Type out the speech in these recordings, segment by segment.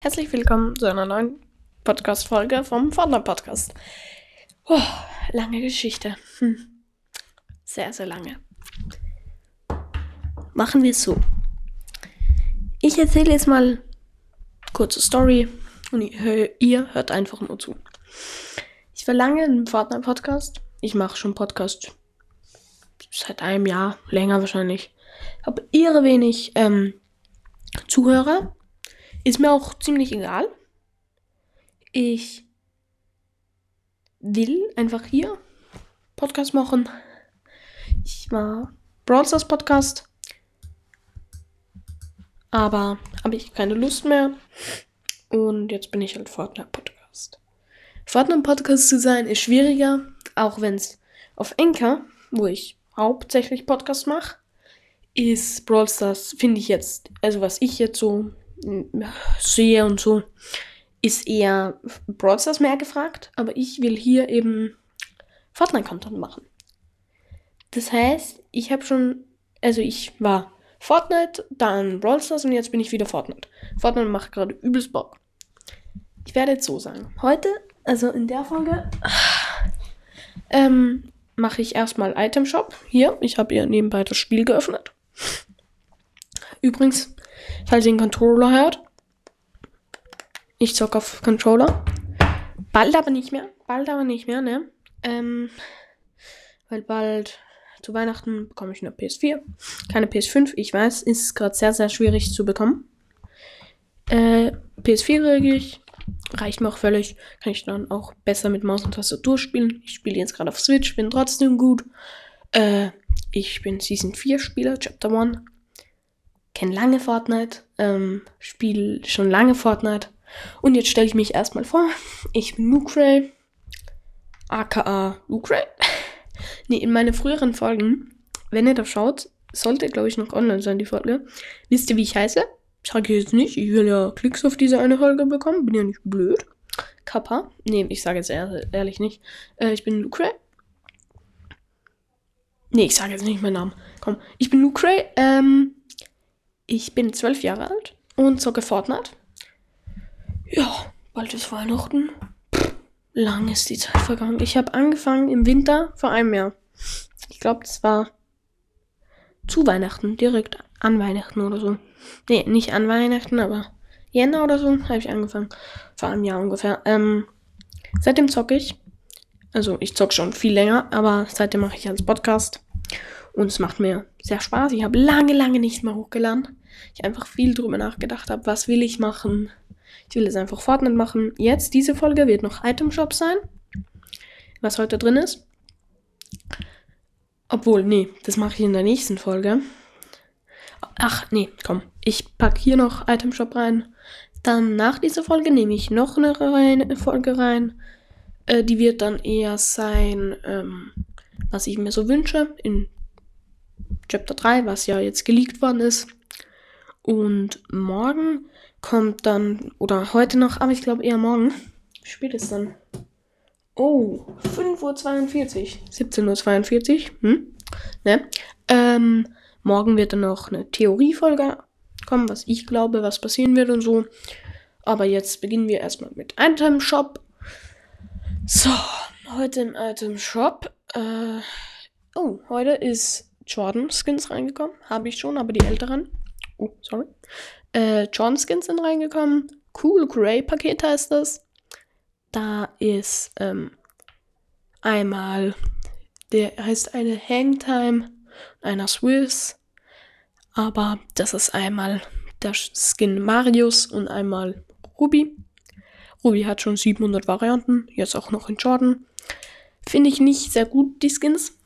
Herzlich willkommen zu einer neuen Podcast-Folge vom Fortnite Podcast. Oh, lange Geschichte. Hm. Sehr, sehr lange. Machen wir es so. Ich erzähle jetzt mal kurze Story und ihr hört einfach nur zu. Ich war lange im Fortnite Podcast. Ich mache schon Podcast seit einem Jahr, länger wahrscheinlich. Habe irre wenig ähm, Zuhörer ist mir auch ziemlich egal. Ich will einfach hier Podcast machen. Ich war Brawl Stars Podcast. Aber habe ich keine Lust mehr. Und jetzt bin ich halt Fortnite Podcast. Fortnite Podcast zu sein ist schwieriger, auch wenn es auf Enker, wo ich hauptsächlich Podcast mache, ist Brawl Stars, finde ich jetzt, also was ich jetzt so sehe und so, ist eher Broadstars mehr gefragt, aber ich will hier eben Fortnite-Content machen. Das heißt, ich habe schon, also ich war Fortnite, dann Brawl Stars und jetzt bin ich wieder Fortnite. Fortnite macht gerade übelst Bock. Ich werde jetzt so sagen. Heute, also in der Folge, ähm, mache ich erstmal Item Shop. Hier, ich habe hier nebenbei das Spiel geöffnet. Übrigens, falls ihr einen Controller hört. Ich zocke auf Controller. Bald aber nicht mehr. Bald aber nicht mehr, ne? Ähm, weil bald zu Weihnachten bekomme ich eine PS4. Keine PS5, ich weiß, ist gerade sehr, sehr schwierig zu bekommen. Äh, PS4 kriege ich. Reicht mir auch völlig. Kann ich dann auch besser mit Maus und Tastatur spielen. Ich spiele jetzt gerade auf Switch, bin trotzdem gut. Äh, ich bin Season 4 Spieler, Chapter 1 kenne lange Fortnite, ähm, spiele schon lange Fortnite. Und jetzt stelle ich mich erstmal vor. Ich bin Lucray, aka Lucray. nee, in meinen früheren Folgen, wenn ihr das schaut, sollte, glaube ich, noch online sein, die Folge. Wisst ihr, wie ich heiße? Sage ich jetzt nicht. Ich will ja Klicks auf diese eine Folge bekommen. Bin ja nicht blöd. Kappa. Nee, ich sage jetzt ehrlich nicht. Äh, ich bin Lucray. Nee, ich sage jetzt nicht meinen Namen. Komm, ich bin Lucray. Ähm, ich bin zwölf Jahre alt und zocke Fortnite. Ja, bald ist Weihnachten. Pff, lang ist die Zeit vergangen. Ich habe angefangen im Winter vor einem Jahr. Ich glaube, das war zu Weihnachten, direkt an Weihnachten oder so. Nee, nicht an Weihnachten, aber Jänner oder so habe ich angefangen. Vor einem Jahr ungefähr. Ähm, seitdem zocke ich. Also ich zocke schon viel länger, aber seitdem mache ich als Podcast. Und es macht mir sehr Spaß. Ich habe lange, lange nicht mehr hochgeladen. Ich einfach viel drüber nachgedacht habe, was will ich machen. Ich will jetzt einfach Fortnite machen. Jetzt, diese Folge wird noch Item Shop sein. Was heute drin ist. Obwohl, nee, das mache ich in der nächsten Folge. Ach, nee, komm. Ich packe hier noch Item Shop rein. Dann nach dieser Folge nehme ich noch eine Folge rein. Äh, die wird dann eher sein, ähm, was ich mir so wünsche. In Chapter 3, was ja jetzt geleakt worden ist. Und morgen kommt dann, oder heute noch, aber ich glaube eher morgen. Wie spät ist dann? Oh, 5.42 Uhr. 17.42 Uhr. Hm? Ne? Ähm, morgen wird dann noch eine Theoriefolge kommen, was ich glaube, was passieren wird und so. Aber jetzt beginnen wir erstmal mit Item Shop. So, heute im Item Shop. Äh, oh, heute ist Jordan Skins reingekommen. Habe ich schon, aber die älteren. Oh, sorry. Äh, Jordan Skins sind reingekommen. Cool Grey Paket heißt das. Da ist ähm, einmal, der heißt eine Hangtime, einer Swiss. Aber das ist einmal der Skin Marius und einmal Ruby. Ruby hat schon 700 Varianten, jetzt auch noch in Jordan. Finde ich nicht sehr gut, die Skins.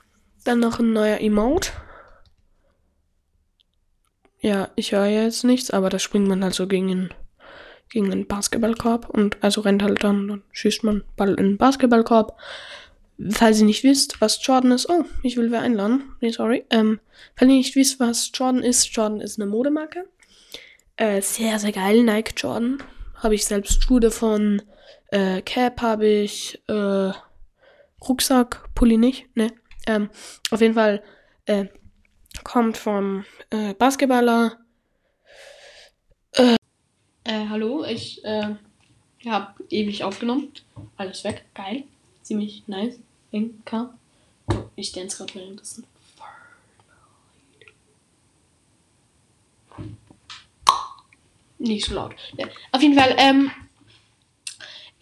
Dann noch ein neuer Emote. Ja, ich höre jetzt nichts, aber da springt man halt so gegen den, gegen den Basketballkorb und also rennt halt dann, dann schießt man Ball in den Basketballkorb. Falls ihr nicht wisst, was Jordan ist, oh, ich will wer einladen. Nee, sorry. Ähm, falls ihr nicht wisst, was Jordan ist, Jordan ist eine Modemarke. Äh, sehr, sehr geil, Nike Jordan. Habe ich selbst Schuhe von. Äh, Cap habe ich, äh, Rucksack, Pulli nicht, ne? Ähm, auf jeden Fall äh, kommt vom äh, Basketballer. Äh, Äh, hallo, ich äh, habe ewig aufgenommen. Alles weg. Geil. Ziemlich nice. Inka. So, ich dance gerade währenddessen. Nicht so laut. Ja. Auf jeden Fall, ähm,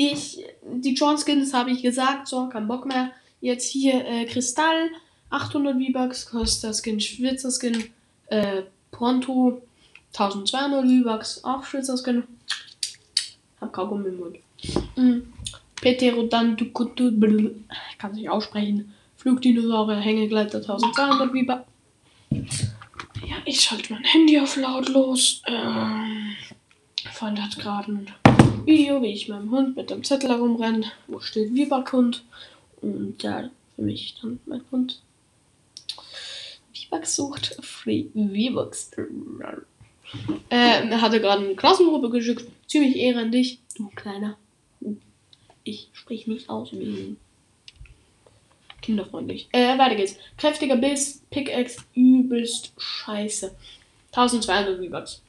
ich, die John Skins habe ich gesagt, so, kein Bock mehr. Jetzt hier äh, Kristall, 800 V-Bucks, kostet das Skin, Schwitzer Skin, äh, Pronto, 1200 V-Bucks, auch Schwitzer Skin. Hab Kaugummi im Mund. Mhm. Pterodontukutu, kann sich aussprechen. Flugdinosaurier, Hängegleiter, 1200 V-Bucks. Ja, ich schalte mein Handy auf lautlos. Ähm, Freund hat gerade ein Video, wie ich meinem Hund mit dem Zettel herumrenne, wo steht Viback-Hund. Und ja, für mich dann mein Hund V-Bucks sucht. Free V-Bucks. Äh, er hatte gerade eine Klassengruppe geschickt. Ziemlich ehre an dich, du kleiner. Ich sprich nicht aus wie kinderfreundlich. Äh, weiter geht's. Kräftiger Biss, Pickaxe, übelst scheiße. 1200 V-Bucks.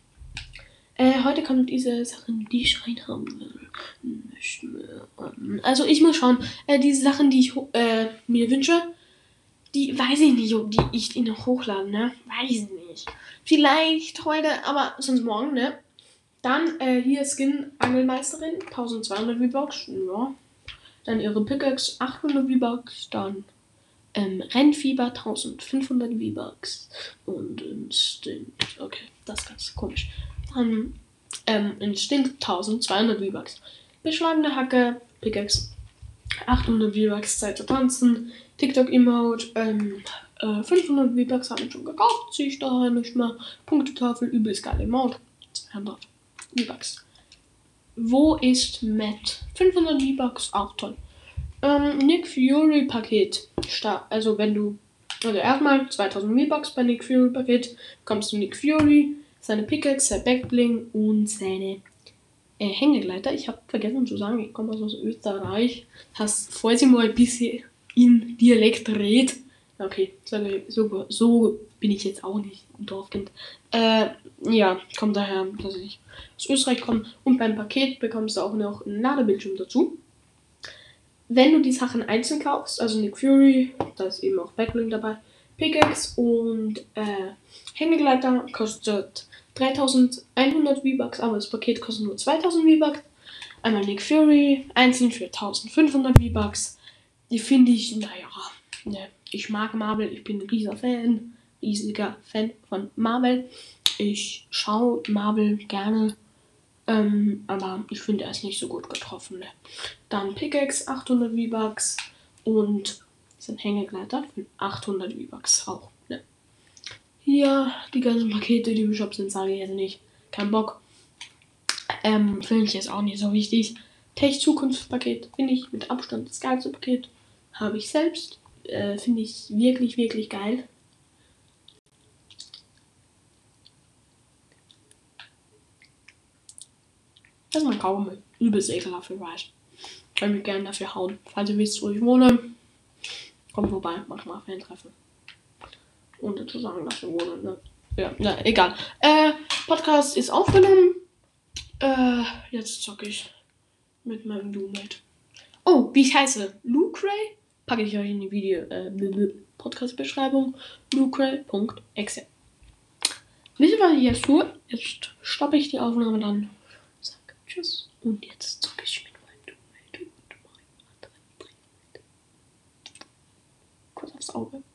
Äh, heute kommt diese Sachen, die ich rein haben will. Mehr. Also ich muss schauen. Äh, diese Sachen, die ich äh, mir wünsche, die weiß ich nicht, ob die ich ihnen hochladen, ne? Weiß ich nicht. Vielleicht heute, aber sonst morgen, ne? Dann äh, hier Skin Angelmeisterin, 1200 V-Bucks, ja. Dann ihre Pickaxe, 800 V-Bucks. Dann ähm, Rennfieber, 1500 V-Bucks. Und Instinct, okay, das ist ganz komisch. Dann ähm, Instinct, 1200 V-Bucks. Beschlagene Hacke, Pickaxe, 800 V-Bucks, Zeit zu tanzen. TikTok-Emote, ähm, äh, 500 V-Bucks habe ich schon gekauft, ziehe ich daher nicht mehr. Punktetafel, übelst geile Emote, 200 V-Bucks. Wo ist Matt? 500 V-Bucks, auch toll. Ähm, Nick Fury Paket. Also wenn du, also erstmal 2000 V-Bucks bei Nick Fury Paket, bekommst du Nick Fury, seine Pickaxe, sein Backbling und seine äh, Hängegleiter. Ich habe vergessen zu sagen, ich komme aus Österreich. Das, falls ich mal ein bisschen in Dialekt redet. Okay, so, so, so bin ich jetzt auch nicht ein Dorfkind. Äh, ja, kommt daher, dass ich aus Österreich komme. Und beim Paket bekommst du auch noch einen Ladebildschirm dazu. Wenn du die Sachen einzeln kaufst, also Nick Fury, da ist eben auch Backbling dabei, Pickaxe und äh, Hängegleiter kostet 3100 V-Bucks, aber das Paket kostet nur 2000 V-Bucks. Einmal Nick Fury, einzeln für 1500 V-Bucks. Die finde ich, naja, ne, ich mag Marvel, ich bin ein riesiger Fan, riesiger Fan von Marvel. Ich schaue Marvel gerne, ähm, aber ich finde er ist nicht so gut getroffen. Ne. Dann Pickaxe 800 V-Bucks und sind Hängegleiter für 800 V-Bucks auch. Ne. Hier die ganzen Pakete, die im Shop sind, sage ich jetzt nicht. Kein Bock. Ähm, finde ich jetzt auch nicht so wichtig. Tech Zukunftspaket finde ich mit Abstand das geilste Paket. Habe ich selbst. Äh, Finde ich wirklich, wirklich geil. Das ist mein Kaugummi. Übelst ekelhaft, ich weiß. Könnt mich gerne dafür hauen. Falls ihr wisst, wo ich wohne, kommt vorbei, mach mal Fan-Treffen. Ohne zu sagen, dass wir wohnen, ne? Ja, na, egal. Äh, Podcast ist aufgenommen. Äh, jetzt zocke ich mit meinem Doommate. Oh, wie ich heiße? Luke Ray? packe ich euch in die Video äh, Podcast-Beschreibung lucre.exe. Wisst ihr, was ich jetzt tue? Jetzt stoppe ich die Aufnahme dann. Sag Tschüss. Und jetzt zocke ich mit meinem Dummheit und meinem